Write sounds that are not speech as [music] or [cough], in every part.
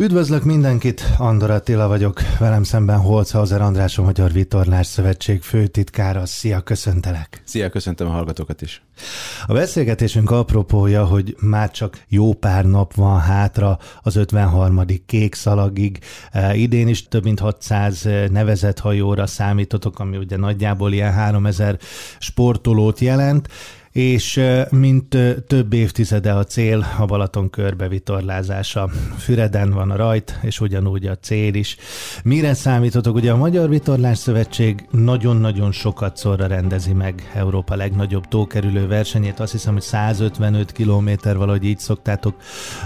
Üdvözlök mindenkit, Andor Attila vagyok, velem szemben Holzhauser András, a Magyar Vitorlás Szövetség főtitkára. Szia, köszöntelek! Szia, köszöntöm a hallgatókat is! A beszélgetésünk apropója, hogy már csak jó pár nap van hátra az 53. kék szalagig. E, idén is több mint 600 nevezett hajóra számítotok, ami ugye nagyjából ilyen 3000 sportolót jelent és mint több évtizede a cél a Balaton körbe vitorlázása. Füreden van a rajt, és ugyanúgy a cél is. Mire számítotok? Ugye a Magyar Vitorlás Szövetség nagyon-nagyon sokat szorra rendezi meg Európa legnagyobb tókerülő versenyét. Azt hiszem, hogy 155 kilométer valahogy így szoktátok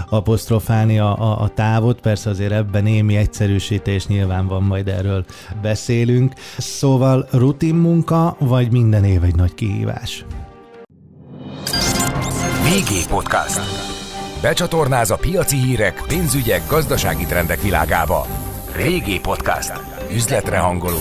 apostrofálni a, a, a távot. Persze azért ebben némi egyszerűsítés nyilván van, majd erről beszélünk. Szóval rutin munka, vagy minden év egy nagy kihívás? VG Podcast. Becsatornáz a piaci hírek, pénzügyek, gazdasági trendek világába. VG Podcast. Üzletre hangoló.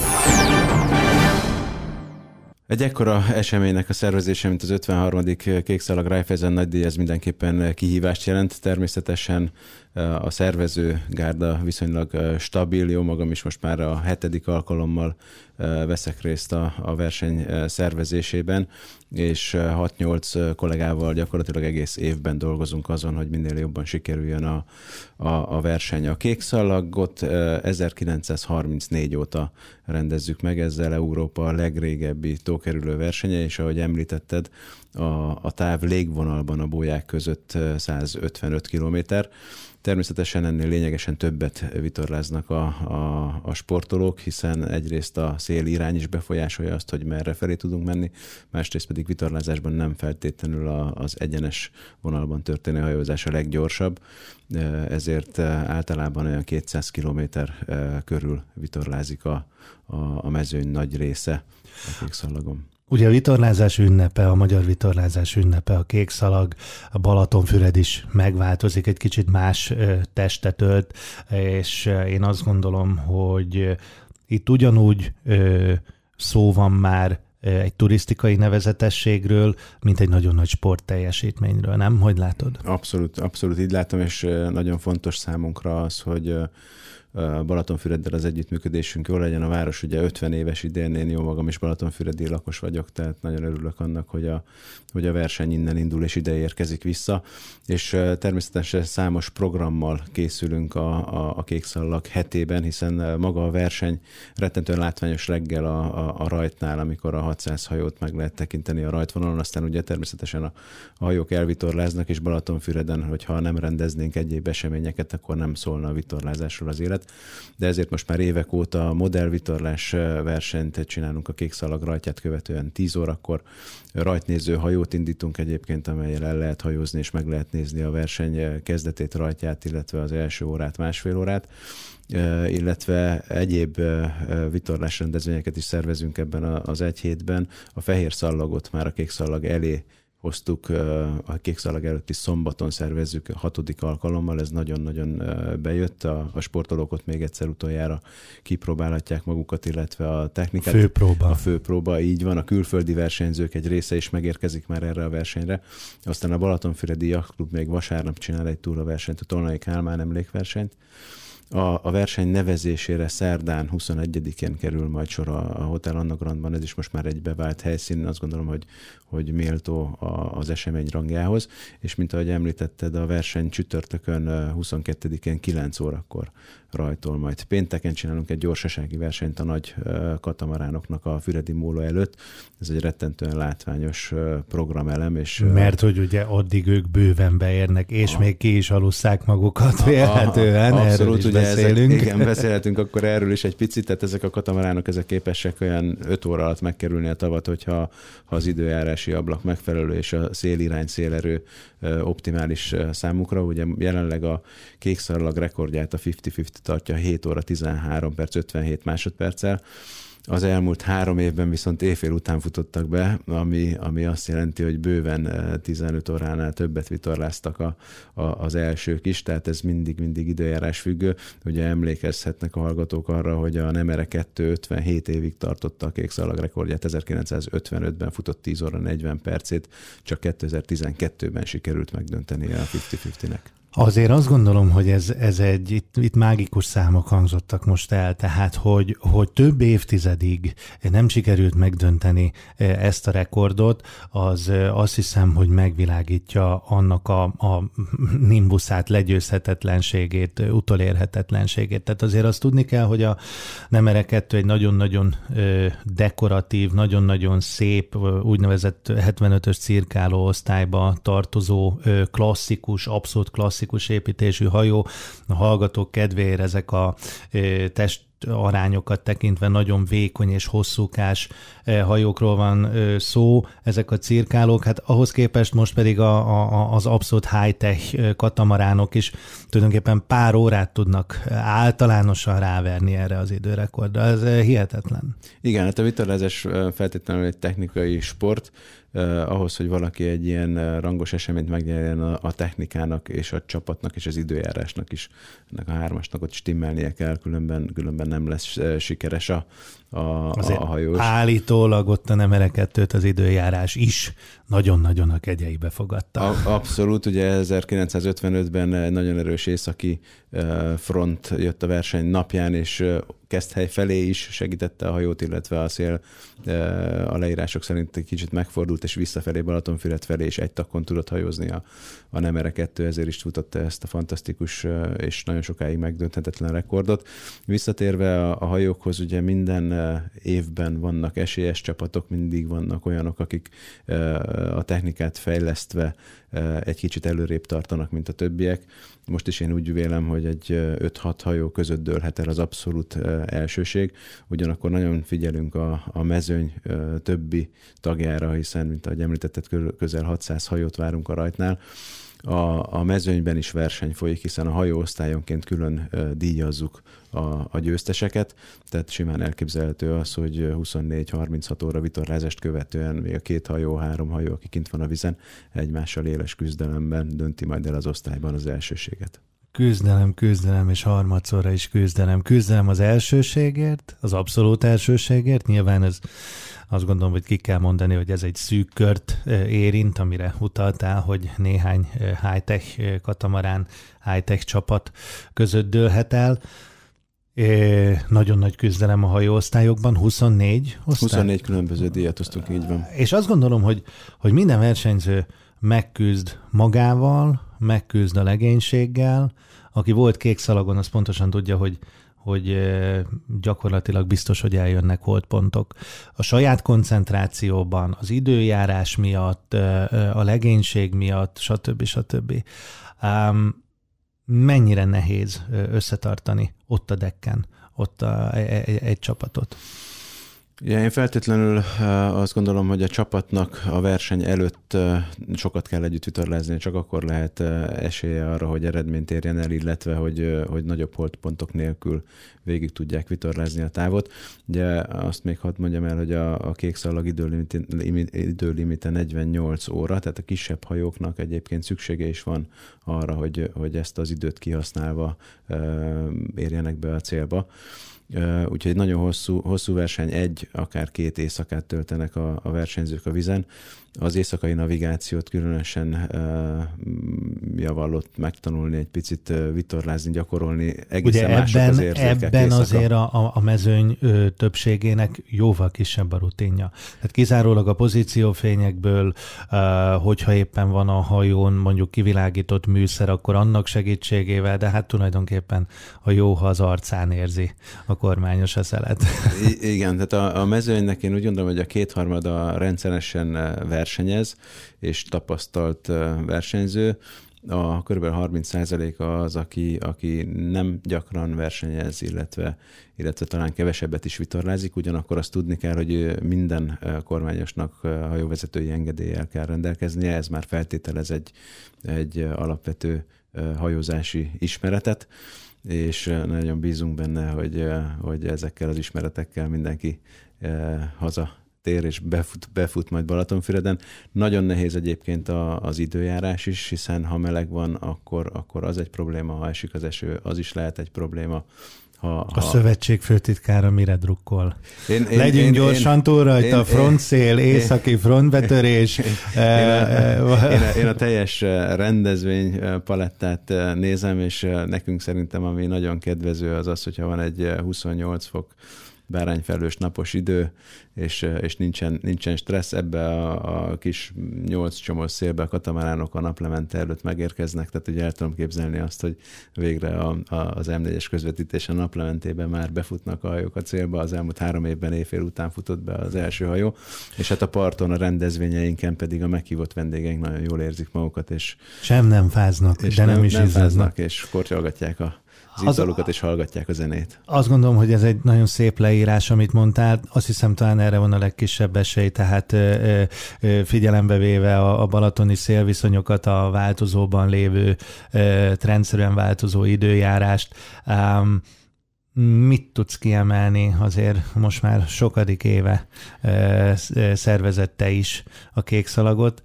Egy ekkora eseménynek a szervezése, mint az 53. Kékszalag Raiffeisen nagydíj, ez mindenképpen kihívást jelent. Természetesen a szervező gárda viszonylag stabil, jó magam is most már a hetedik alkalommal veszek részt a, a verseny szervezésében, és 6-8 kollégával gyakorlatilag egész évben dolgozunk azon, hogy minél jobban sikerüljön a, a, a verseny. A kék szalagot 1934 óta rendezzük meg, ezzel Európa a legrégebbi tókerülő versenye, és ahogy említetted, a, a táv légvonalban a bóják között 155 kilométer, Természetesen ennél lényegesen többet vitorláznak a, a, a sportolók, hiszen egyrészt a szél irány is befolyásolja azt, hogy merre felé tudunk menni, másrészt pedig vitorlázásban nem feltétlenül a, az egyenes vonalban történő hajózás a leggyorsabb, ezért általában olyan 200 km körül vitorlázik a, a, a mezőny nagy része a kékszalagon. Ugye a vitorlázás ünnepe, a magyar vitorlázás ünnepe, a kék szalag, a Balatonfüred is megváltozik, egy kicsit más testet ölt, és én azt gondolom, hogy itt ugyanúgy szó van már egy turisztikai nevezetességről, mint egy nagyon nagy sportteljesítményről, nem? Hogy látod? Abszolút, abszolút így látom, és nagyon fontos számunkra az, hogy Balatonfüreddel az együttműködésünk jól legyen. A város ugye 50 éves idén, én jó magam is Balatonfüredi lakos vagyok, tehát nagyon örülök annak, hogy a, hogy a verseny innen indul és ide érkezik vissza. És természetesen számos programmal készülünk a, a, a Kékszallag hetében, hiszen maga a verseny rettentően látványos reggel a, a, a rajtnál, amikor a 600 hajót meg lehet tekinteni a rajtvonalon, aztán ugye természetesen a, a hajók elvitorláznak, és Balatonfüreden, hogyha nem rendeznénk egyéb eseményeket, akkor nem szólna a vitorlázásról az élet de ezért most már évek óta modellvitorlás versenyt csinálunk a kék szalag rajtját követően 10 órakor. Rajtnéző hajót indítunk egyébként, amelyel el lehet hajózni és meg lehet nézni a verseny kezdetét, rajtját, illetve az első órát, másfél órát illetve egyéb vitorlás rendezvényeket is szervezünk ebben az egy hétben. A fehér szallagot már a kék szallag elé hoztuk a Kékszalag előtti szombaton szervezzük a hatodik alkalommal, ez nagyon-nagyon bejött, a, a sportolók ott még egyszer utoljára kipróbálhatják magukat, illetve a technikát. Főpróba. A főpróba, így van, a külföldi versenyzők egy része is megérkezik már erre a versenyre. Aztán a Balatonfüredi Yacht még vasárnap csinál egy túraversenyt, a Tolnai Kálmán emlékversenyt, a, a verseny nevezésére szerdán 21-én kerül majd sor a, a Hotel Anna Grandban, ez is most már egy bevált helyszín, azt gondolom, hogy, hogy méltó a, az esemény rangjához, és mint ahogy említetted, a verseny csütörtökön 22-én 9 órakor rajtól majd. Pénteken csinálunk egy gyorsasági versenyt a nagy katamaránoknak a Füredi Móló előtt. Ez egy rettentően látványos programelem. És, Mert hogy ugye addig ők bőven beérnek, és a, még ki is alusszák magukat vélhetően, a, erről is ugye beszélünk. Ezek, igen, beszélhetünk akkor erről is egy picit, tehát ezek a katamaránok ezek képesek olyan 5 óra alatt megkerülni a tavat, hogyha ha az időjárási ablak megfelelő, és a szélirány, szélerő optimális számukra. Ugye jelenleg a kékszarlag rekordját a 50-50 tartja 7 óra 13 perc 57 másodperccel, Az elmúlt három évben viszont éjfél után futottak be, ami, ami azt jelenti, hogy bőven 15 óránál többet vitorláztak a, a, az elsők is, tehát ez mindig-mindig időjárás függő. Ugye emlékezhetnek a hallgatók arra, hogy a Nemere 2 57 évig tartotta a kék szalag rekordját, 1955-ben futott 10 óra 40 percét, csak 2012-ben sikerült megdönteni a 50-50-nek. Azért azt gondolom, hogy ez, ez egy, itt, itt mágikus számok hangzottak most el, tehát hogy, hogy több évtizedig nem sikerült megdönteni e, ezt a rekordot, az e, azt hiszem, hogy megvilágítja annak a, a nimbuszát, legyőzhetetlenségét, utolérhetetlenségét. Tehát azért azt tudni kell, hogy a Nemere 2 egy nagyon-nagyon e, dekoratív, nagyon-nagyon szép, úgynevezett 75-ös cirkáló osztályba tartozó klasszikus, abszolút klasszikus klasszikus építésű hajó. A hallgatók kedvéért ezek a test arányokat tekintve nagyon vékony és hosszúkás hajókról van szó, ezek a cirkálók, hát ahhoz képest most pedig a, a, az abszolút high-tech katamaránok is tulajdonképpen pár órát tudnak általánosan ráverni erre az időrekordra. Ez hihetetlen. Igen, hát a vitorlázás feltétlenül egy technikai sport, eh, ahhoz, hogy valaki egy ilyen eh, rangos eseményt megnyerjen a, a technikának és a csapatnak és az időjárásnak is, ennek a hármasnak ott stimmelnie kell, különben, különben nem lesz eh, sikeres a, a, Azért a hajós. Állítólag ott a Nemere kettőt az időjárás is nagyon-nagyon a kegyeibe fogadta. A, abszolút, ugye 1955-ben nagyon erős északi front jött a verseny napján, és Keszthely felé is segítette a hajót, illetve a szél a leírások szerint egy kicsit megfordult, és visszafelé Balatonfüred felé, és egy takon tudott hajózni a, a Nemere 2, ezért is futotta ezt a fantasztikus és nagyon sokáig megdönthetetlen rekordot. Visszatérve a, a hajókhoz, ugye minden évben vannak esélyes csapatok, mindig vannak olyanok, akik a technikát fejlesztve egy kicsit előrébb tartanak, mint a többiek. Most is én úgy vélem, hogy egy 5-6 hajó között dőlhet el az abszolút elsőség. Ugyanakkor nagyon figyelünk a, a mezőny többi tagjára, hiszen, mint ahogy említetted, közel 600 hajót várunk a rajtnál a, a mezőnyben is verseny folyik, hiszen a hajóosztályonként külön díjazzuk a, a győzteseket, tehát simán elképzelhető az, hogy 24-36 óra vitorlázást követően még a két hajó, három hajó, aki kint van a vizen, egymással éles küzdelemben dönti majd el az osztályban az elsőséget. Küzdelem, küzdelem, és harmadszorra is küzdelem. Küzdelem az elsőségért, az abszolút elsőségért. Nyilván ez azt gondolom, hogy ki kell mondani, hogy ez egy szűk kört érint, amire utaltál, hogy néhány high-tech katamarán, high-tech csapat között dőlhet el. É, nagyon nagy küzdelem a hajóosztályokban, 24 osztály. 24 különböző díjat osztunk, így van. És azt gondolom, hogy, hogy minden versenyző megküzd magával, megküzd a legénységgel. Aki volt kék szalagon, az pontosan tudja, hogy hogy gyakorlatilag biztos, hogy eljönnek holdpontok. A saját koncentrációban, az időjárás miatt, a legénység miatt, stb. stb. Mennyire nehéz összetartani ott a dekken, ott a, egy, e, egy csapatot? Ja, én feltétlenül azt gondolom, hogy a csapatnak a verseny előtt sokat kell együtt vitorlázni, csak akkor lehet esélye arra, hogy eredményt érjen el, illetve hogy, hogy nagyobb holtpontok nélkül végig tudják vitorlázni a távot. Ugye azt még hadd mondjam el, hogy a, a kék szalag időlimite 48 óra, tehát a kisebb hajóknak egyébként szüksége is van arra, hogy, hogy ezt az időt kihasználva érjenek be a célba. Úgyhogy nagyon hosszú, hosszú verseny, egy, akár két éjszakát töltenek a, a versenyzők a vizen. Az éjszakai navigációt különösen uh, javallott megtanulni, egy picit uh, vitorlázni, gyakorolni. Egészen Ugye mások ebben, az ebben éjszaka. azért a, a mezőny ö, többségének jóval kisebb a rutinja. Tehát kizárólag a pozíciófényekből, hogyha éppen van a hajón mondjuk kivilágított műszer, akkor annak segítségével, de hát tulajdonképpen a jó, ha az arcán érzi a kormányos a szelet. I- igen, tehát a, a mezőnynek én úgy gondolom, hogy a kétharmada rendszeresen ver versenyez, és tapasztalt versenyző, a kb. 30% az, aki, aki nem gyakran versenyez, illetve, illetve talán kevesebbet is vitorlázik, ugyanakkor azt tudni kell, hogy minden kormányosnak hajóvezetői engedéllyel kell rendelkeznie, ez már feltételez egy, egy alapvető hajózási ismeretet, és nagyon bízunk benne, hogy, hogy ezekkel az ismeretekkel mindenki haza tér és befut, befut majd Balatonfüreden. Nagyon nehéz egyébként a, az időjárás is, hiszen ha meleg van, akkor, akkor az egy probléma, ha esik az eső, az is lehet egy probléma. Ha, ha... A szövetség főtitkára mire drukkol? Én, én, Legyünk én, gyorsan túl rajta, én, frontszél, északi frontbetörés. [laughs] Én, én, a, én, a, én a teljes rendezvény palettát nézem, és nekünk szerintem ami nagyon kedvező az az, hogyha van egy 28 fok bárányfelős napos idő, és, és nincsen, nincsen stressz, ebbe a, a kis nyolc csomós szélbe a katamaránok a naplemente előtt megérkeznek, tehát ugye el tudom képzelni azt, hogy végre a, a, az M4-es közvetítés a naplementében már befutnak a hajók a célba, az elmúlt három évben éjfél után futott be az első hajó, és hát a parton, a rendezvényeinken pedig a meghívott vendégeink nagyon jól érzik magukat, és sem nem fáznak, és de nem, nem is nem fáznak, és kortyolgatják a az italukat és hallgatják a zenét. Azt gondolom, hogy ez egy nagyon szép leírás, amit mondtál. Azt hiszem, talán erre van a legkisebb esély, tehát figyelembe véve a balatoni szélviszonyokat, a változóban lévő, trendszerűen változó időjárást. Mit tudsz kiemelni? Azért most már sokadik éve szervezette is a kék szalagot.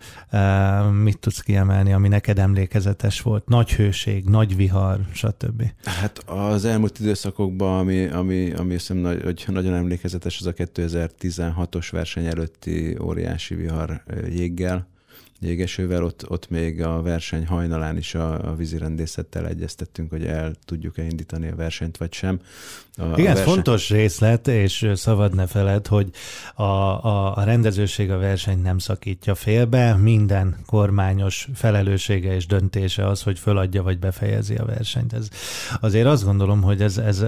Mit tudsz kiemelni, ami neked emlékezetes volt? Nagy hőség, nagy vihar, stb. Hát az elmúlt időszakokban, ami, ami, ami hiszem, nagy, hogy nagyon emlékezetes, az a 2016-os verseny előtti óriási vihar jéggel, jégesővel, ott, ott még a verseny hajnalán is a, a vízirendészettel egyeztettünk, hogy el tudjuk-e indítani a versenyt, vagy sem. A, Igen, a verseny... fontos részlet, és szabad ne feled, hogy a, a, a rendezőség a versenyt nem szakítja félbe, minden kormányos felelőssége és döntése az, hogy föladja vagy befejezi a versenyt. Ez, azért azt gondolom, hogy ez, ez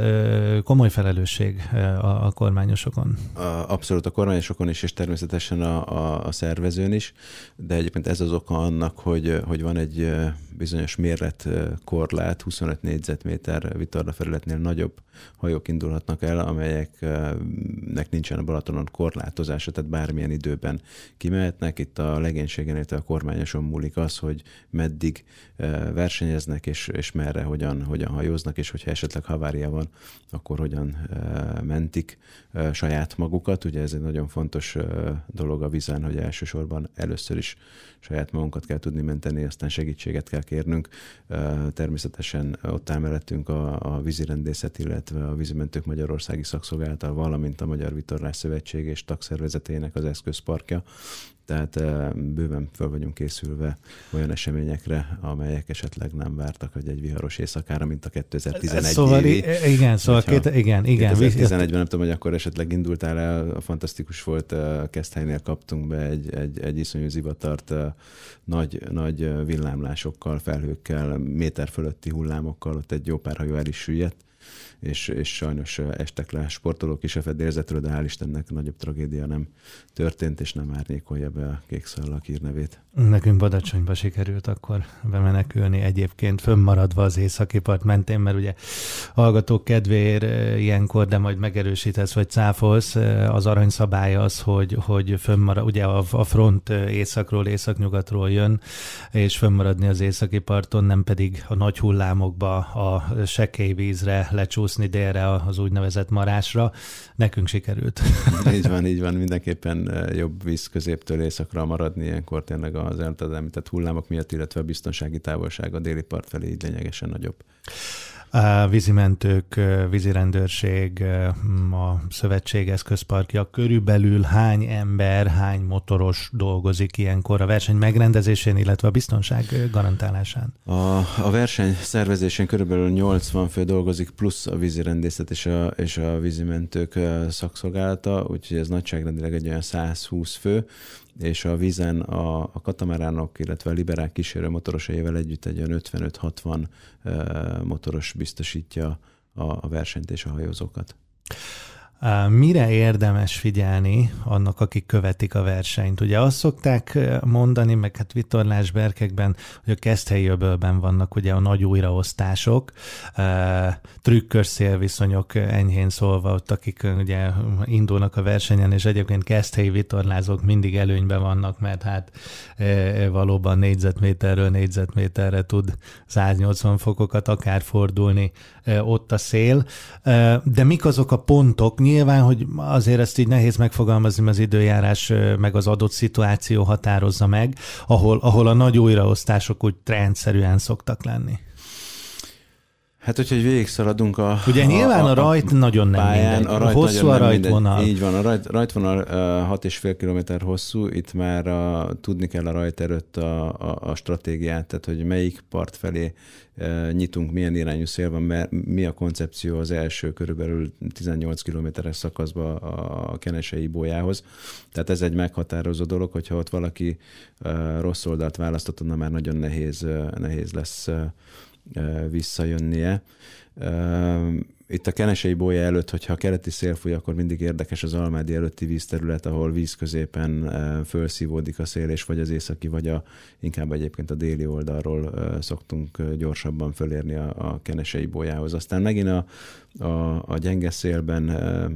komoly felelősség a, a kormányosokon. A, abszolút a kormányosokon is, és természetesen a, a, a szervezőn is, de egyébként ez az oka annak, hogy, hogy van egy bizonyos méretkorlát, 25 négyzetméter vitorla felületnél nagyobb hajók indulhatnak el, amelyeknek nincsen a Balatonon korlátozása, tehát bármilyen időben kimehetnek. Itt a legénységen, illetve a kormányoson múlik az, hogy meddig versenyeznek, és, és merre, hogyan, hogyan hajóznak, és hogyha esetleg havária van, akkor hogyan mentik saját magukat. Ugye ez egy nagyon fontos dolog a vizen, hogy elsősorban először is saját magunkat kell tudni menteni, aztán segítséget kell kérnünk. Természetesen ott áll mellettünk a, a vízirendészet, illetve a vízimentők Magyarországi Szakszolgáltal, valamint a Magyar Vitorlás Szövetség és tagszervezetének az eszközparkja, tehát bőven föl vagyunk készülve olyan eseményekre, amelyek esetleg nem vártak, hogy egy viharos éjszakára, mint a 2011 szóval, évi. Igen, szóval két, igen, igen. 2011-ben nem tudom, hogy akkor esetleg indultál el, fantasztikus volt, Keszthelynél kaptunk be egy, egy, egy iszonyú zivatart nagy, nagy villámlásokkal, felhőkkel, méter fölötti hullámokkal, ott egy jó pár hajó el is süllyedt és, és sajnos estek le sportolók is a fedélzetről, de hál' Istennek nagyobb tragédia nem történt, és nem árnyékolja be a kék szallak hírnevét. Nekünk Badacsonyba sikerült akkor bemenekülni, egyébként fönnmaradva az északi part mentén, mert ugye hallgatók kedvéért ilyenkor, de majd megerősítesz, vagy cáfolsz, az aranyszabály az, hogy, hogy fönnmarad, ugye a, a front északról, északnyugatról jön, és fönnmaradni az északi parton, nem pedig a nagy hullámokba, a sekély vízre lecsúszni délre az úgynevezett marásra. Nekünk sikerült. [laughs] Így van, így van, mindenképpen jobb víz középtől északra maradni, ilyenkor tényleg az elted említett hullámok miatt, illetve a biztonsági távolság a déli part felé így lényegesen nagyobb. Vízimentők, vízirendőrség, a szövetség eszközparkja, körülbelül hány ember, hány motoros dolgozik ilyenkor a verseny megrendezésén, illetve a biztonság garantálásán? A, a verseny szervezésén körülbelül 80 fő dolgozik, plusz a vízirendészet és a, és a vízimentők szakszolgálata, úgyhogy ez nagyságrendileg egy olyan 120 fő és a vízen a, a katamaránok, illetve a liberák kísérő motorosaival együtt egy olyan 55-60 motoros biztosítja a, a versenyt és a hajózókat. Mire érdemes figyelni annak, akik követik a versenyt? Ugye azt szokták mondani, meg hát vitorlás berkekben, hogy a keszthelyi öbölben vannak ugye a nagy újraosztások, trükkös szélviszonyok enyhén szólva, ott akik ugye indulnak a versenyen, és egyébként keszthelyi vitorlázók mindig előnyben vannak, mert hát valóban négyzetméterről négyzetméterre tud 180 fokokat akár fordulni ott a szél. De mik azok a pontok? Nyilván, hogy azért ezt így nehéz megfogalmazni, az időjárás meg az adott szituáció határozza meg, ahol, ahol a nagy újraosztások úgy trendszerűen szoktak lenni. Hát, hogyha végigszaladunk a Ugye nyilván a, a, a rajt nagyon nem pályán, mindegy. A rajt hosszú a rajtvonal. Így van, a rajt, rajtvonal uh, 6,5 km hosszú, itt már a, tudni kell a rajt előtt a, a, a stratégiát, tehát hogy melyik part felé nyitunk, milyen irányú szél van, mert mi a koncepció az első körülbelül 18 kilométeres szakaszba a kenesei bolyához. Tehát ez egy meghatározó dolog, hogyha ott valaki uh, rossz oldalt választott, onnan már nagyon nehéz, nehéz lesz visszajönnie. Itt a Kenesei bolya előtt, hogyha a keleti szél fúj, akkor mindig érdekes az Almádi előtti vízterület, ahol víz középen felszívódik a szél, és vagy az északi, vagy a, inkább egyébként a déli oldalról szoktunk gyorsabban fölérni a, a Kenesei bolyához. Aztán megint a, a, a gyenge szélben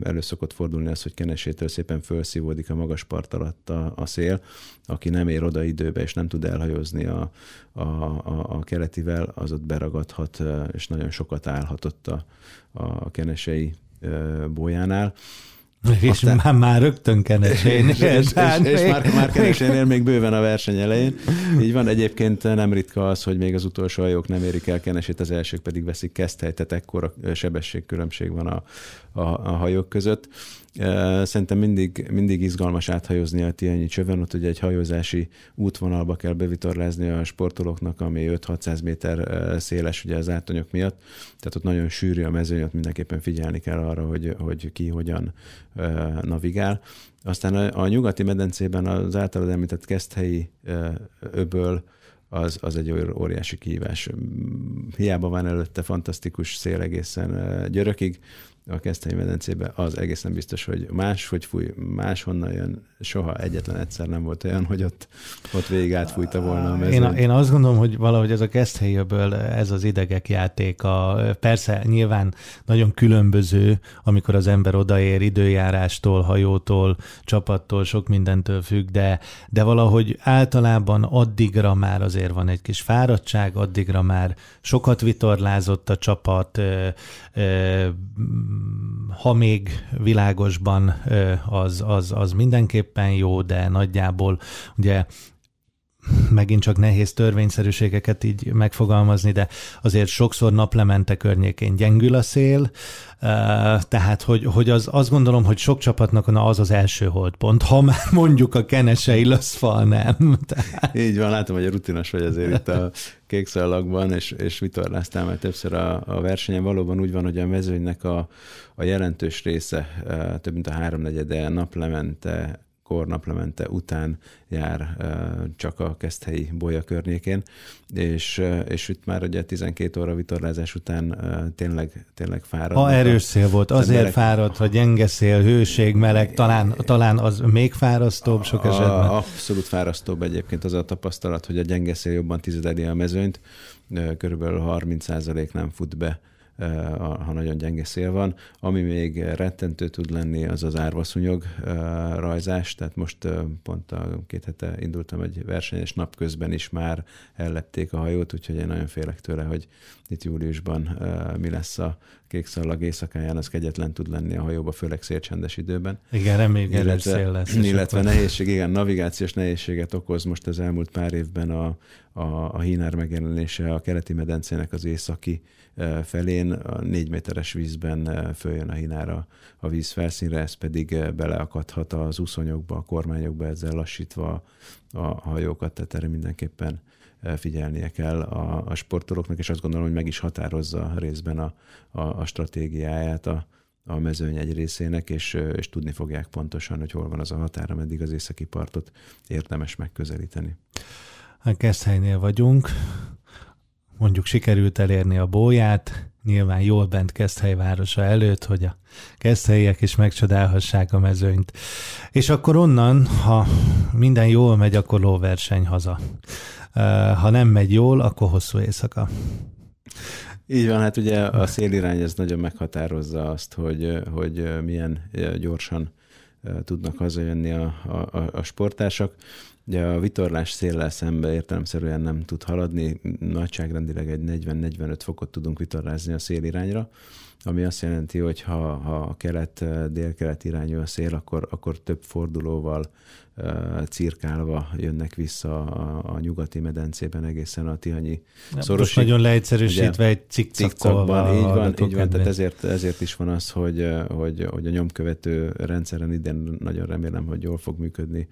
elő szokott fordulni az, hogy Kenesétől szépen felszívódik a magas part alatt a, a szél, aki nem ér oda időbe, és nem tud elhajozni a, a, a, a keletivel, az ott beragadhat, és nagyon sokat állhatott a, a kenesei bolyánál. És Aztán... már, már rögtön kenesénél. és, és, és, és már, már kenesénél még bőven a verseny elején. Így van, egyébként nem ritka az, hogy még az utolsó hajók nem érik el kenesét, az elsők pedig veszik keszthelyt, tehát ekkora sebességkülönbség van a, a, a hajók között. Szerintem mindig, mindig izgalmas áthajózni a Tihanyi csövön, ott ugye egy hajózási útvonalba kell bevitorlázni a sportolóknak, ami 5-600 méter széles ugye az átonyok miatt, tehát ott nagyon sűrű a mezőny, ott mindenképpen figyelni kell arra, hogy, hogy ki hogyan navigál. Aztán a, a nyugati medencében az általad említett keszthelyi öböl, az, az egy óriási kihívás. Hiába van előtte fantasztikus szél egészen györökig, a Keszthelyi medencébe, az egészen biztos, hogy más, hogy fúj, máshonnan jön, soha egyetlen egyszer nem volt olyan, hogy ott, ott végig átfújta volna a Én, én azt gondolom, hogy valahogy ez a Keszthelyöből ez az idegek játéka. Persze nyilván nagyon különböző, amikor az ember odaér időjárástól, hajótól, csapattól, sok mindentől függ, de, de valahogy általában addigra már azért van egy kis fáradtság, addigra már sokat vitorlázott a csapat, ha még világosban az, az, az mindenképpen jó, de nagyjából ugye megint csak nehéz törvényszerűségeket így megfogalmazni, de azért sokszor naplemente környékén gyengül a szél, tehát hogy, hogy az, azt gondolom, hogy sok csapatnak na, az az első holdpont, ha már mondjuk a kenesei löszfal nem. [laughs] Tehát... Így van, látom, hogy a rutinos vagy azért itt a kékszalagban, és, és vitorláztál már többször a, a versenyen. Valóban úgy van, hogy a mezőnynek a, a jelentős része, több mint a háromnegyede naplemente kornaplemente után jár csak a keszthelyi bolya környékén, és, és itt már ugye 12 óra vitorlázás után tényleg, tényleg fárad. Ha erős szél volt, azért emberek... fárad, ha gyenge szél, hőség, meleg, talán, talán az még fárasztóbb sok esetben. A, abszolút fárasztóbb egyébként az a tapasztalat, hogy a gyenge szél jobban tizedeli a mezőnyt, körülbelül 30% nem fut be ha nagyon gyenge szél van. Ami még rettentő tud lenni, az az árvaszúnyog rajzás, tehát most pont a két hete indultam egy verseny, és napközben is már ellepték a hajót, úgyhogy én nagyon félek tőle, hogy itt júliusban mi lesz a kék szallag éjszakáján, az kegyetlen tud lenni a hajóba, főleg szélcsendes időben. Igen, reméljük illetve, szél lesz. Illetve akkor... nehézség, igen, navigációs nehézséget okoz most az elmúlt pár évben a, a, a hínár megjelenése a keleti medencének az északi felén, a négy méteres vízben följön a hinára a víz felszínre, ez pedig beleakadhat az úszonyokba, a kormányokba, ezzel lassítva a hajókat, tehát erre mindenképpen figyelnie kell a, a sportolóknak, és azt gondolom, hogy meg is határozza részben a, a, a stratégiáját a, a mezőny egy részének, és, és tudni fogják pontosan, hogy hol van az a határ, ameddig az északi partot érdemes megközelíteni. A Keszthelynél vagyunk mondjuk sikerült elérni a bóját, nyilván jól bent Keszthely városa előtt, hogy a keszthelyiek is megcsodálhassák a mezőnyt. És akkor onnan, ha minden jól megy, akkor lóverseny haza. Ha nem megy jól, akkor hosszú éjszaka. Így van, hát ugye a szélirány ez nagyon meghatározza azt, hogy, hogy milyen gyorsan tudnak hazajönni a, a, a sportársak. Ugye a vitorlás széllel szembe értelemszerűen nem tud haladni, nagyságrendileg egy 40-45 fokot tudunk vitorlázni a szélirányra, ami azt jelenti, hogy ha, ha kelet-dél-kelet irányú a szél, akkor, akkor több fordulóval cirkálva jönnek vissza a, a nyugati medencében egészen a Tihanyi szorosig. Most nagyon leegyszerűsítve ugye, egy cikcakban. Így van, így van tehát ezért, ezért is van az, hogy, hogy, hogy a nyomkövető rendszeren idén nagyon remélem, hogy jól fog működni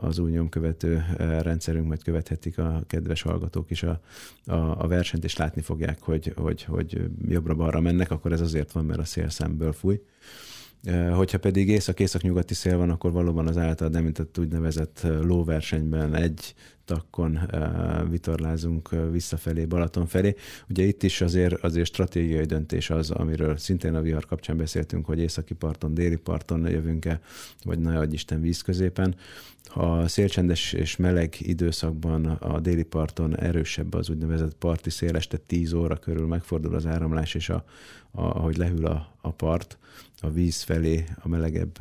az új nyomkövető rendszerünk, majd követhetik a kedves hallgatók is a, a, a versenyt, és látni fogják, hogy, hogy, hogy jobbra-balra mennek, akkor ez azért van, mert a szél szemből fúj. Hogyha pedig észak-észak-nyugati szél van, akkor valóban az általad említett úgynevezett lóversenyben egy takkon vitorlázunk visszafelé, Balaton felé. Ugye itt is azért, azért stratégiai döntés az, amiről szintén a vihar kapcsán beszéltünk, hogy északi parton, déli parton jövünk-e, vagy ne Isten víz középen. Ha szélcsendes és meleg időszakban a déli parton erősebb az úgynevezett parti szél, este 10 óra körül megfordul az áramlás, és a, a, ahogy lehűl a, a part, a víz felé, a melegebb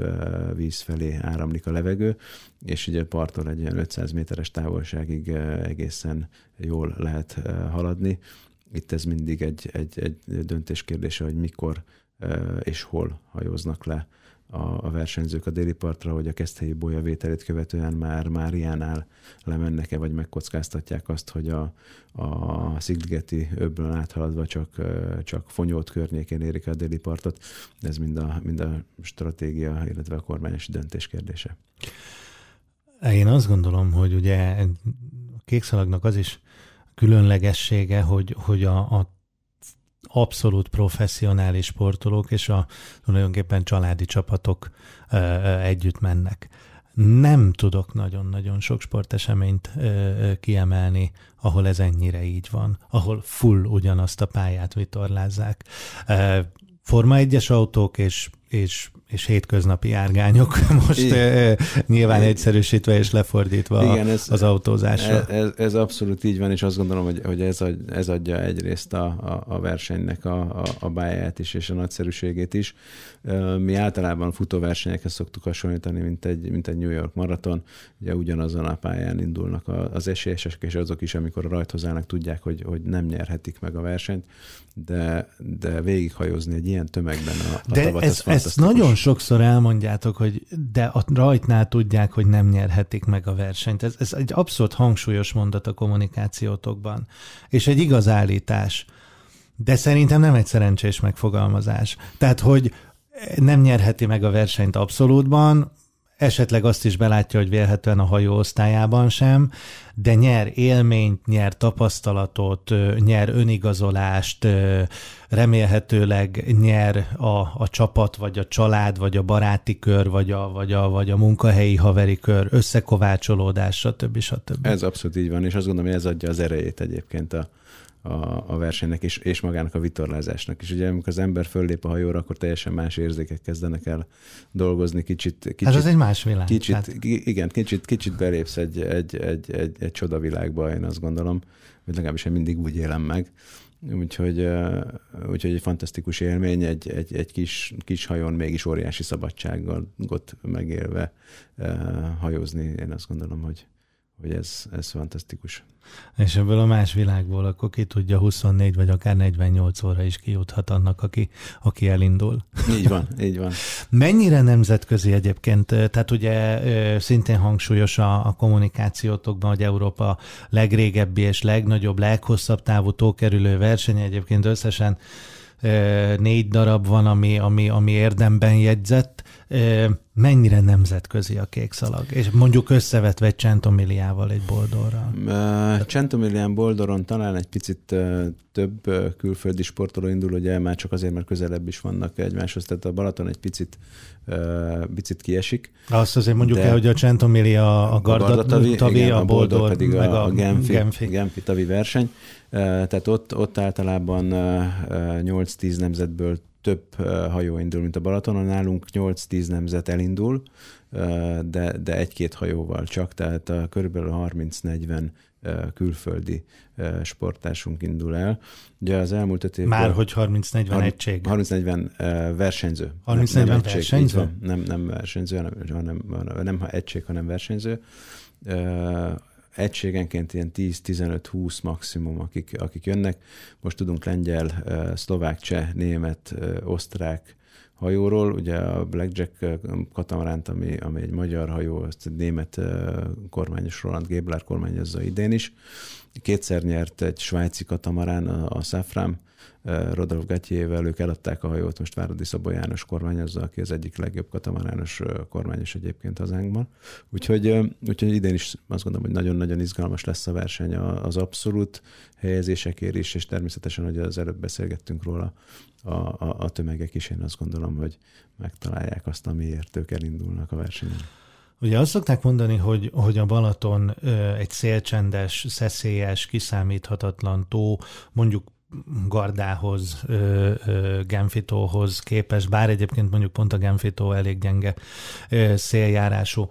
víz felé áramlik a levegő, és ugye parttól egy ilyen 500 méteres távolságig egészen jól lehet haladni. Itt ez mindig egy, egy, egy döntés kérdése, hogy mikor és hol hajóznak le a, a versenyzők a déli partra, hogy a keszthelyi bolyavételét követően már Máriánál lemennek-e, vagy megkockáztatják azt, hogy a, a Szigligeti öbblön áthaladva csak, csak fonyót környékén érik a déli partot. Ez mind a, mind a stratégia, illetve a kormányos döntés kérdése. Én azt gondolom, hogy ugye a kékszalagnak az is különlegessége, hogy, hogy a, a abszolút professzionális sportolók és a tulajdonképpen családi csapatok ö, ö, együtt mennek. Nem tudok nagyon-nagyon sok sporteseményt ö, ö, kiemelni, ahol ez ennyire így van, ahol full ugyanazt a pályát vitorlázzák. Ö, Forma 1-es autók és, és és hétköznapi árgányok, [laughs] most Igen. nyilván egyszerűsítve és lefordítva Igen, ez, az autózásra. Ez, ez abszolút így van, és azt gondolom, hogy, hogy ez, ad, ez adja egyrészt a, a, a versenynek a, a, a báját is, és a nagyszerűségét is. Mi általában futóversenyekhez szoktuk hasonlítani, mint egy, mint egy New York maraton. Ugye ugyanazon a pályán indulnak az esélyesek, és azok is, amikor a rajthoz állnak, tudják, hogy, hogy nem nyerhetik meg a versenyt, de, de végighajózni egy ilyen tömegben a, a de tavat, ez, ez nagyon sokszor elmondjátok, hogy de a rajtnál tudják, hogy nem nyerhetik meg a versenyt. Ez, ez egy abszolút hangsúlyos mondat a kommunikációtokban, és egy igaz állítás. De szerintem nem egy szerencsés megfogalmazás. Tehát, hogy nem nyerheti meg a versenyt abszolútban, esetleg azt is belátja, hogy vélhetően a hajó osztályában sem, de nyer élményt, nyer tapasztalatot, nyer önigazolást, remélhetőleg nyer a, a csapat, vagy a család, vagy a baráti kör, vagy a, vagy a, vagy a munkahelyi haveri kör, összekovácsolódás, stb. stb. Ez abszolút így van, és azt gondolom, hogy ez adja az erejét egyébként a, a, a versenynek és, és magának a vitorlázásnak is. Ugye amikor az ember föllép a hajóra, akkor teljesen más érzékek kezdenek el dolgozni, kicsit... kicsit az egy más világ. Kicsit, hát... Igen, kicsit, kicsit belépsz egy, egy, egy, egy, egy csodavilágba, én azt gondolom, vagy legalábbis én mindig úgy élem meg. Úgyhogy, úgyhogy egy fantasztikus élmény, egy, egy, egy kis, kis hajón mégis óriási szabadsággal megélve hajózni, én azt gondolom, hogy, hogy ez, ez fantasztikus. És ebből a más világból akkor ki tudja 24 vagy akár 48 óra is kijuthat annak, aki, aki elindul. Így van, így van. Mennyire nemzetközi egyébként? Tehát ugye szintén hangsúlyos a, a kommunikációtokban, hogy Európa legrégebbi és legnagyobb, leghosszabb távú tókerülő verseny egyébként összesen négy darab van, ami, ami, ami érdemben jegyzett mennyire nemzetközi a kék szalag, és mondjuk összevetve egy Centomiliával, egy Boldorral? Uh, Centomilián Boldoron talán egy picit uh, több uh, külföldi sportoló indul, ugye már csak azért, mert közelebb is vannak egymáshoz, tehát a Balaton egy picit, picit kiesik. Azt azért mondjuk el, hogy a Centomilia a Garda tavi, tavi igen, a, a Boldor, Boldor pedig meg a, a Genfi, Genfi. Genfi tavi verseny. Tehát ott, ott általában 8-10 nemzetből több hajó indul, mint a Balatonon. Nálunk 8-10 nemzet elindul, de, de egy-két hajóval csak, tehát a körülbelül 30-40 külföldi sportásunk indul el. Ugye az elmúlt öt évben... Már hogy 30-40 egység? 30-40 versenyző. 30-40 nem, nem versenyző? Nem, nem versenyző, hanem, hanem, nem egység, hanem versenyző egységenként ilyen 10-15-20 maximum, akik, akik jönnek. Most tudunk lengyel, szlovák, cseh, német, osztrák hajóról. Ugye a Blackjack katamaránt, ami, ami egy magyar hajó, egy német kormányos Roland Gébler kormányozza idén is. Kétszer nyert egy svájci katamarán, a, a Safram, Rodolf Gatyével, ők eladták a hajót, most Váradi Szabó János kormányozza, aki az egyik legjobb katamarános kormányos egyébként hazánkban. Úgyhogy, úgyhogy idén is azt gondolom, hogy nagyon-nagyon izgalmas lesz a verseny az abszolút helyezésekért is, és természetesen, hogy az előbb beszélgettünk róla, a, a, a tömegek is, én azt gondolom, hogy megtalálják azt, amiért ők elindulnak a versenyen. Ugye azt szokták mondani, hogy, hogy a Balaton egy szélcsendes, szeszélyes, kiszámíthatatlan tó, mondjuk Gardához, Genfitóhoz képes, bár egyébként mondjuk pont a Genfitó elég gyenge széljárású.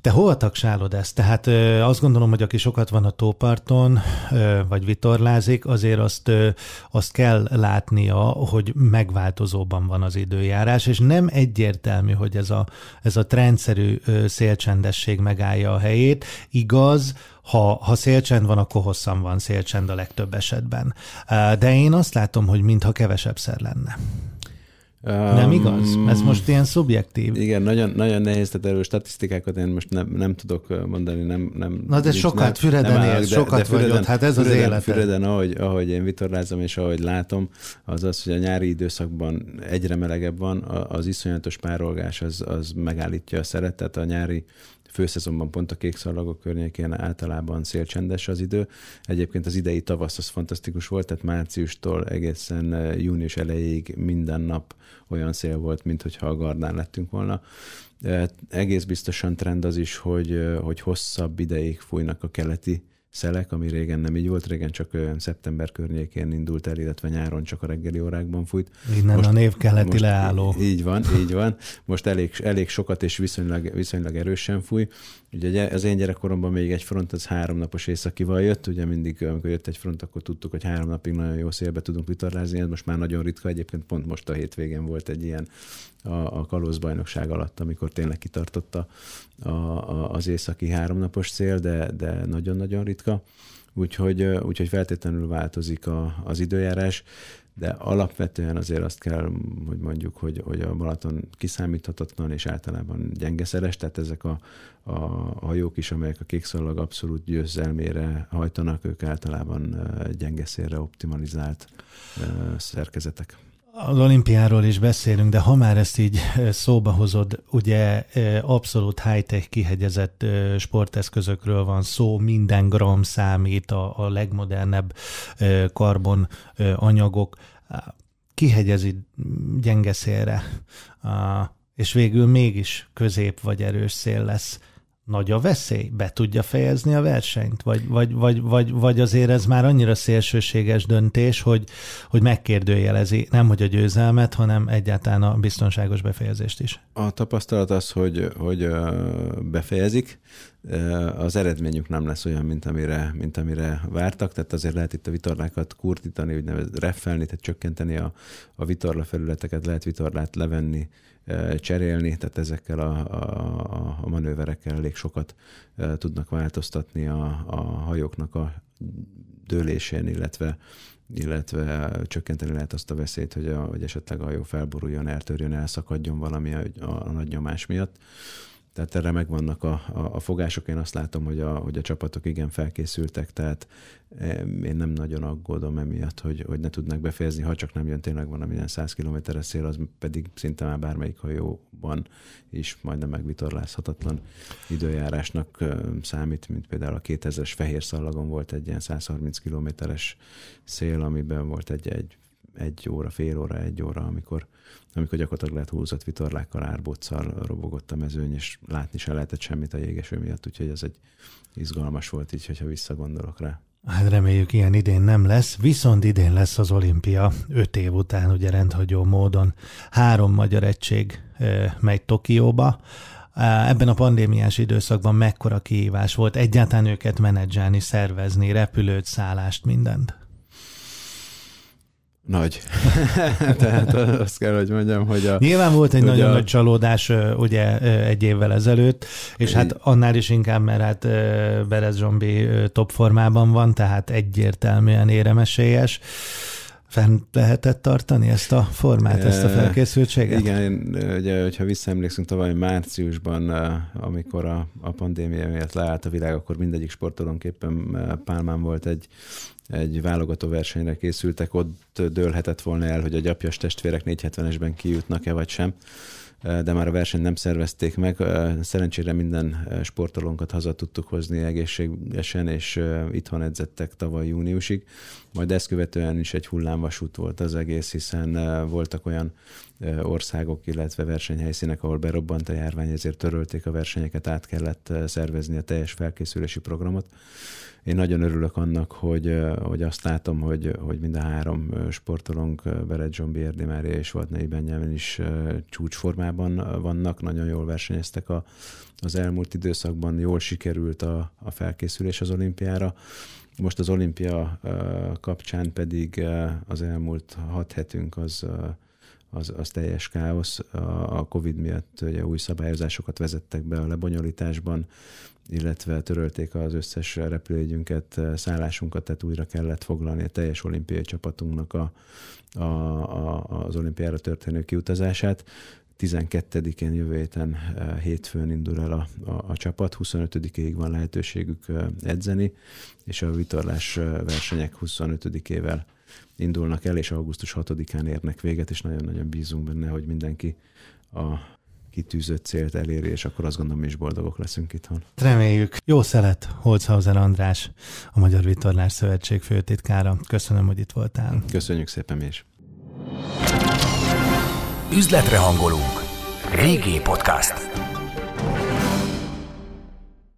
Te hova taksálod ezt? Tehát ö, azt gondolom, hogy aki sokat van a tóparton, ö, vagy vitorlázik, azért azt, ö, azt kell látnia, hogy megváltozóban van az időjárás, és nem egyértelmű, hogy ez a, ez a trendszerű ö, szélcsendesség megállja a helyét. Igaz, ha, ha szélcsend van, akkor hosszan van szélcsend a legtöbb esetben. De én azt látom, hogy mintha kevesebb lenne. Um, nem igaz? Ez most ilyen szubjektív. Igen, nagyon, nagyon nehéz, tehát erről statisztikákat én most nem, nem tudok mondani. Nem, nem, Na de sokat nem, Füreden nem élsz, sokat de Füreden, hát ez Füreden, az élet. Füreden, ahogy, ahogy én vitorlázom és ahogy látom, az az, hogy a nyári időszakban egyre melegebb van, az iszonyatos párolgás az, az megállítja a szeretet, a nyári főszezonban pont a kék szalagok környékén általában szélcsendes az idő. Egyébként az idei tavasz az fantasztikus volt, tehát márciustól egészen eh, június elejéig minden nap olyan szél volt, mint hogyha a Gardán lettünk volna. Eh, egész biztosan trend az is, hogy, eh, hogy hosszabb ideig fújnak a keleti szelek, ami régen nem így volt, régen csak olyan szeptember környékén indult el, illetve nyáron csak a reggeli órákban fújt. Innen most, a név keleti most, leálló. Így van, így van. Most elég, elég sokat és viszonylag, viszonylag erősen fúj. Ugye az én gyerekkoromban még egy front az három napos északival jött, ugye mindig, amikor jött egy front, akkor tudtuk, hogy három napig nagyon jó szélbe tudunk vitorlázni, ez most már nagyon ritka, egyébként pont most a hétvégén volt egy ilyen a, a kalózbajnokság alatt, amikor tényleg kitartotta a, a, az északi háromnapos szél, de, de nagyon-nagyon ritka. Úgyhogy, úgyhogy feltétlenül változik a, az időjárás de alapvetően azért azt kell, hogy mondjuk, hogy, hogy a Balaton kiszámíthatatlan és általában gyengeszeres, tehát ezek a, a hajók is, amelyek a kékszallag abszolút győzelmére hajtanak, ők általában gyengeszérre optimalizált szerkezetek. Az olimpiáról is beszélünk, de ha már ezt így szóba hozod, ugye abszolút high-tech kihegyezett sporteszközökről van szó, minden gram számít, a, a legmodernebb karbon anyagok. Kihegyezi gyenge szélre, és végül mégis közép vagy erős szél lesz nagy a veszély? Be tudja fejezni a versenyt? Vagy, vagy, vagy, vagy, vagy azért ez már annyira szélsőséges döntés, hogy, hogy megkérdőjelezi nem hogy a győzelmet, hanem egyáltalán a biztonságos befejezést is? A tapasztalat az, hogy, hogy befejezik, az eredményük nem lesz olyan, mint amire, mint amire vártak, tehát azért lehet itt a vitorlákat kurtítani, úgynevezett reffelni, tehát csökkenteni a, a vitorla felületeket, lehet vitorlát levenni, cserélni, tehát ezekkel a, a, a manőverekkel elég sokat tudnak változtatni a, a hajóknak a dőlésén, illetve illetve csökkenteni lehet azt a veszélyt, hogy, a, hogy esetleg a hajó felboruljon, eltörjön, elszakadjon valami a, a, nagy nyomás miatt. Tehát erre megvannak a, a, a fogások. Én azt látom, hogy a, hogy a csapatok igen felkészültek, tehát én nem nagyon aggódom emiatt, hogy, hogy ne tudnak befejezni, ha csak nem jön tényleg van amilyen 100 kilométeres szél, az pedig szinte már bármelyik hajóban is majdnem megvitorlázhatatlan időjárásnak számít, mint például a 2000-es fehér szallagon volt egy ilyen 130 kilométeres szél, amiben volt egy, egy egy óra, fél óra, egy óra, amikor, amikor gyakorlatilag lehet húzott vitorlákkal, árbóccal robogott a mezőny, és látni se lehetett semmit a jégeső miatt, úgyhogy ez egy izgalmas volt így, hogyha visszagondolok rá. Hát reméljük ilyen idén nem lesz, viszont idén lesz az olimpia, öt év után ugye rendhagyó módon három magyar egység megy Tokióba. Ebben a pandémiás időszakban mekkora kihívás volt egyáltalán őket menedzselni, szervezni, repülőt, szállást, mindent? Nagy. [laughs] Tehát azt kell, hogy mondjam, hogy a... Nyilván volt egy nagyon a... nagy csalódás ugye egy évvel ezelőtt, és hát annál is inkább, mert hát Berez Zsombi top formában van, tehát egyértelműen éremesélyes. Fenn lehetett tartani ezt a formát, ezt a felkészültséget? Igen, ugye, hogyha visszaemlékszünk tavaly márciusban, amikor a, a pandémia miatt leállt a világ, akkor mindegyik sportolónképpen Pálmán volt egy egy válogató versenyre készültek, ott dőlhetett volna el, hogy a gyapjas testvérek 470-esben kijutnak-e vagy sem de már a versenyt nem szervezték meg. Szerencsére minden sportolónkat haza tudtuk hozni egészségesen, és itthon edzettek tavaly júniusig. Majd ezt követően is egy hullámvasút volt az egész, hiszen voltak olyan országok, illetve versenyhelyszínek, ahol berobbant a járvány, ezért törölték a versenyeket, át kellett szervezni a teljes felkészülési programot. Én nagyon örülök annak, hogy, hogy azt látom, hogy, hogy mind a három sportolónk, Beret John Bierdi Mária és Vatnai Benjamin is csúcsformában vannak, nagyon jól versenyeztek a, az elmúlt időszakban, jól sikerült a, a felkészülés az olimpiára. Most az olimpia kapcsán pedig az elmúlt hat hetünk az az, az teljes káosz. A Covid miatt ugye új szabályozásokat vezettek be a lebonyolításban, illetve törölték az összes repülőjegyünket, szállásunkat, tehát újra kellett foglalni a teljes olimpiai csapatunknak a, a, a, az olimpiára történő kiutazását. 12-én jövő héten hétfőn indul el a, a, a csapat, 25-ig van lehetőségük edzeni, és a vitorlás versenyek 25-ével indulnak el, és augusztus 6-án érnek véget, és nagyon-nagyon bízunk benne, hogy mindenki a kitűzött célt eléri, és akkor azt gondolom, mi is boldogok leszünk itthon. Reméljük. Jó szelet, Holzhauser András, a Magyar Vitorlás Szövetség főtitkára. Köszönöm, hogy itt voltál. Köszönjük szépen mi is. Üzletre hangolunk. Régi podcast.